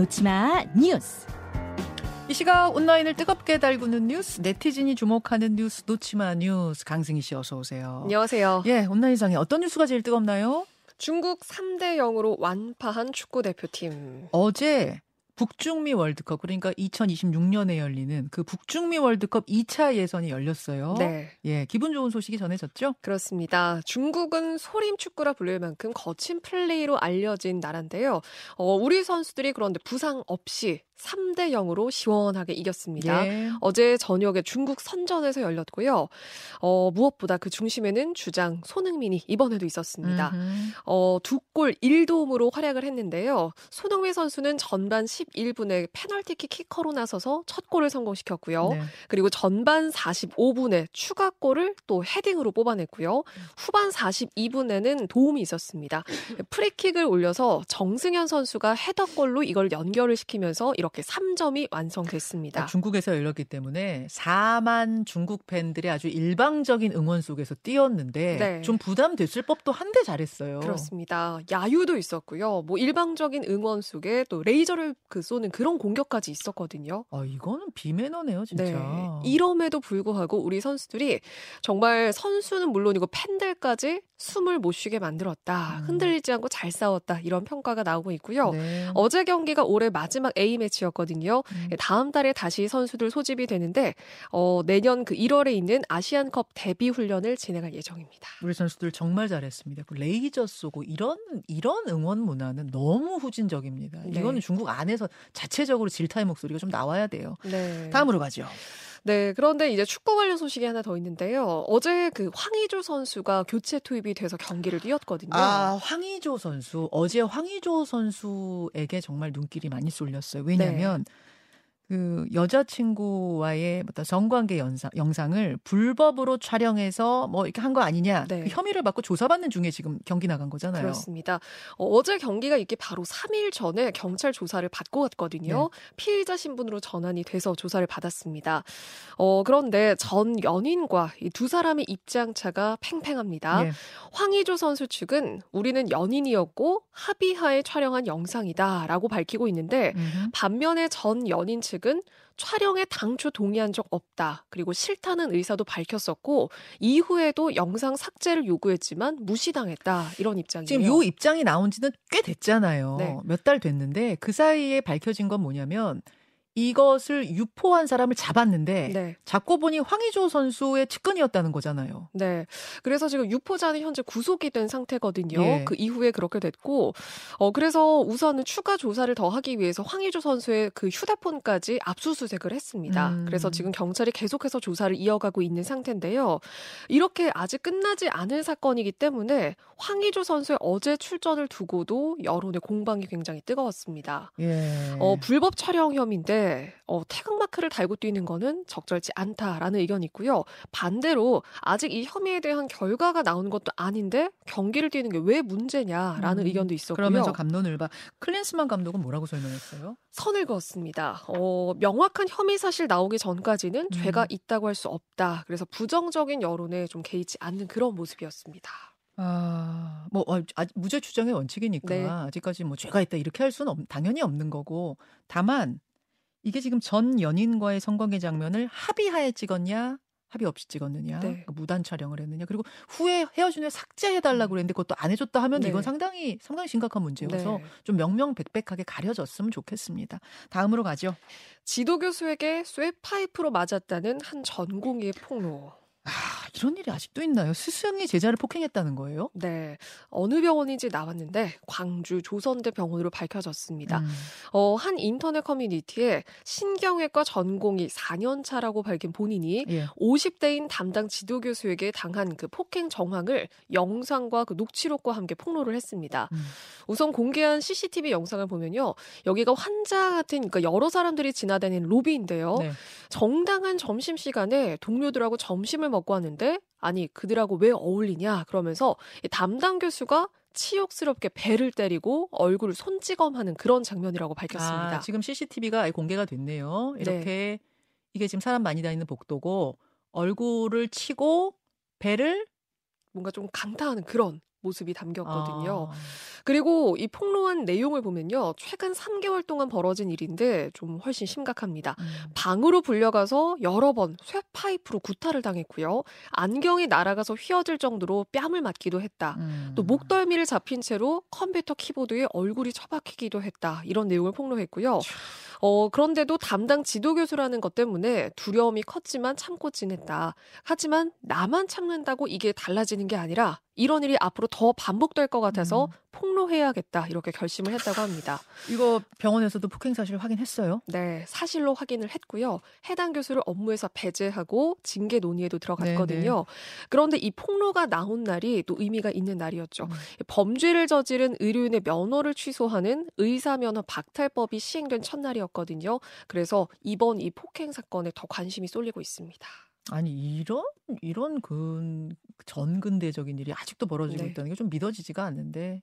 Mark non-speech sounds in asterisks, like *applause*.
놓지마 뉴스. 이 시각 온라인을 뜨겁게 달구는 뉴스, 네티즌이 주목하는 뉴스, 놓지마 뉴스. 강승희 씨 어서 오세요. 안녕하세요. 예, 온라인상에 어떤 뉴스가 제일 뜨겁나요? 중국 3대 0으로 완파한 축구 대표팀. 어제 북중미 월드컵 그러니까 2026년에 열리는 그 북중미 월드컵 2차 예선이 열렸어요. 네. 예, 기분 좋은 소식이 전해졌죠? 그렇습니다. 중국은 소림 축구라 불릴 만큼 거친 플레이로 알려진 나라인데요. 어, 우리 선수들이 그런데 부상 없이 3대 0으로 시원하게 이겼습니다. 예. 어제 저녁에 중국 선전에서 열렸고요. 어, 무엇보다 그 중심에는 주장 손흥민이 이번에도 있었습니다. 음흠. 어, 두 골 1도움으로 활약을 했는데요. 손흥민 선수는 전반 11분에 페널티킥 키커로 나서서 첫 골을 성공시켰고요. 네. 그리고 전반 45분에 추가골을 또 헤딩으로 뽑아냈고요. 후반 42분에는 도움이 있었습니다. *laughs* 프리킥을 올려서 정승현 선수가 헤더골로 이걸 연결을 시키면서 이렇게 3점이 완성됐습니다. 중국에서 열렸기 때문에 4만 중국 팬들의 아주 일방적인 응원 속에서 뛰었는데 네. 좀 부담됐을 법도 한데 잘했어요. 그렇습니다. 야유도 있었고요. 뭐 일방적인 응원 속에 또 레이저를 그 쏘는 그런 공격까지 있었거든요. 아, 이거는 비매너네요, 진짜. 네. 이럼에도 불구하고 우리 선수들이 정말 선수는 물론이고 팬들까지 숨을 못 쉬게 만들었다. 음. 흔들리지 않고 잘 싸웠다. 이런 평가가 나오고 있고요. 네. 어제 경기가 올해 마지막 A 매치 였거든요. 음. 다음 달에 다시 선수들 소집이 되는데 어, 내년 그 1월에 있는 아시안컵 데뷔 훈련을 진행할 예정입니다. 우리 선수들 정말 잘했습니다. 그 레이저 쏘고 이런 이런 응원 문화는 너무 후진적입니다. 네. 이거는 중국 안에서 자체적으로 질타의 목소리가 좀 나와야 돼요. 네. 다음으로 가죠. 네, 그런데 이제 축구 관련 소식이 하나 더 있는데요. 어제 그 황의조 선수가 교체 투입이 돼서 경기를 뛰었거든요. 아, 황의조 선수. 어제 황의조 선수에게 정말 눈길이 많이 쏠렸어요. 왜냐면 네. 그 여자친구와의 어떤 성관계 영상, 영상을 불법으로 촬영해서 뭐 이렇게 한 거 아니냐. 네. 그 혐의를 받고 조사받는 중에 지금 경기 나간 거잖아요. 그렇습니다. 어, 제 경기가 있기 바로 3일 전에 경찰 조사를 받고 왔거든요. 네. 피의자 신분으로 전환이 돼서 조사를 받았습니다. 어, 그런데 전 연인과 이 두 사람의 입장 차가 팽팽합니다. 예. 황의조 선수 측은 우리는 연인이었고 합의하에 촬영한 영상이다라고 밝히고 있는데 음흠. 반면에 전 연인 측은 촬영에 당초 동의한 적 없다. 그리고 싫다는 의사도 밝혔었고 이후에도 영상 삭제를 요구했지만 무시당했다. 이런 입장이에요. 지금 요 입장이 나온 지는 꽤 됐잖아요. 네. 몇달 됐는데 그 사이에 밝혀진 건 뭐냐면 이것을 유포한 사람을 잡았는데 네. 잡고 보니 황의조 선수의 측근이었다는 거잖아요. 네. 그래서 지금 유포자는 현재 구속이 된 상태거든요. 예. 그 이후에 그렇게 됐고, 어, 그래서 우선은 추가 조사를 더 하기 위해서 황의조 선수의 그 휴대폰까지 압수수색을 했습니다. 음. 그래서 지금 경찰이 계속해서 조사를 이어가고 있는 상태인데요. 이렇게 아직 끝나지 않은 사건이기 때문에 황의조 선수의 어제 출전을 두고도 여론의 공방이 굉장히 뜨거웠습니다. 예. 어, 불법 촬영 혐의인데, 어, 태극마크를 달고 뛰는 거는 적절치 않다라는 의견이 있고요. 반대로 아직 이 혐의에 대한 결과가 나오는 것도 아닌데 경기를 뛰는 게 왜 문제냐라는 음, 의견도 있었고요. 그러면서 감론을 봐. 클린스만 감독은 뭐라고 설명했어요? 선을 그었습니다. 어, 명확한 혐의 사실 나오기 전까지는 음. 죄가 있다고 할 수 없다. 그래서 부정적인 여론에 좀 개의치 않는 그런 모습이었습니다. 아, 뭐 어, 아, 무죄 추정의 원칙이니까 네. 아직까지 뭐 죄가 있다 이렇게 할 수는 없, 당연히 없는 거고 다만 이게 지금 전 연인과의 성관계 장면을 합의하에 찍었냐 합의 없이 찍었느냐 네. 그러니까 무단 촬영을 했느냐 그리고 후에 헤어진 후에 삭제해 달라고 그랬는데 그것도 안 해줬다 하면 네. 이건 상당히 상당히 심각한 문제여서 네. 좀 명명백백하게 가려졌으면 좋겠습니다. 다음으로 가죠. 지도 교수에게 쇠 파이프로 맞았다는 한 전공의 폭로. 아 이런 일이 아직도 있나요? 스승이 제자를 폭행했다는 거예요? 네. 어느 병원인지 나왔는데 광주 조선대 병원으로 밝혀졌습니다. 음. 어, 한 인터넷 커뮤니티에 신경외과 전공이 4년 차라고 밝힌 본인이 예. 50대인 담당 지도 교수에게 당한 그 폭행 정황을 영상과 그 녹취록과 함께 폭로를 했습니다. 음. 우선 공개한 CCTV 영상을 보면요. 여기가 환자 같은 그러니까 여러 사람들이 지나다니는 로비인데요. 네. 정당한 점심 시간에 동료들하고 점심을 먹고 왔는데 아니 그들하고 왜 어울리냐 그러면서 이 담당 교수가 치욕스럽게 배를 때리고 얼굴을 손찌검하는 그런 장면이라고 밝혔습니다. 아, 지금 CCTV가 공개가 됐네요. 이렇게 이게 지금 사람 많이 다니는 복도고 얼굴을 치고 배를 뭔가 좀 강타하는 그런 모습이 담겼거든요. 아, 그리고 이 폭로한 내용을 보면요. 최근 3개월 동안 벌어진 일인데 좀 훨씬 심각합니다. 음. 방으로 불려가서 여러 번 쇠파이프로 구타를 당했고요. 안경이 날아가서 휘어질 정도로 뺨을 맞기도 했다. 음. 또 목덜미를 잡힌 채로 컴퓨터 키보드에 얼굴이 처박히기도 했다. 이런 내용을 폭로했고요. 어, 그런데도 담당 지도교수라는 것 때문에 두려움이 컸지만 참고 지냈다. 하지만 나만 참는다고 이게 달라지는 게 아니라 이런 일이 앞으로 더 반복될 것 같아서 음. 폭로해야겠다. 이렇게 결심을 했다고 합니다. 이거 병원에서도 폭행 사실 확인했어요. 네, 사실로 확인을 했고요. 해당 교수를 업무에서 배제하고 징계 논의에도 들어갔거든요. 네, 그런데 이 폭로가 나온 날이 또 의미가 있는 날이었죠. 음. 범죄를 저지른 의료인의 면허를 취소하는 의사 면허 박탈법이 시행된 첫날이었거든요. 그래서 이번 이 폭행 사건에 더 관심이 쏠리고 있습니다. 아니 이런 이런 근 전근대적인 일이 아직도 벌어지고 네. 있다는 게 좀 믿어지지가 않는데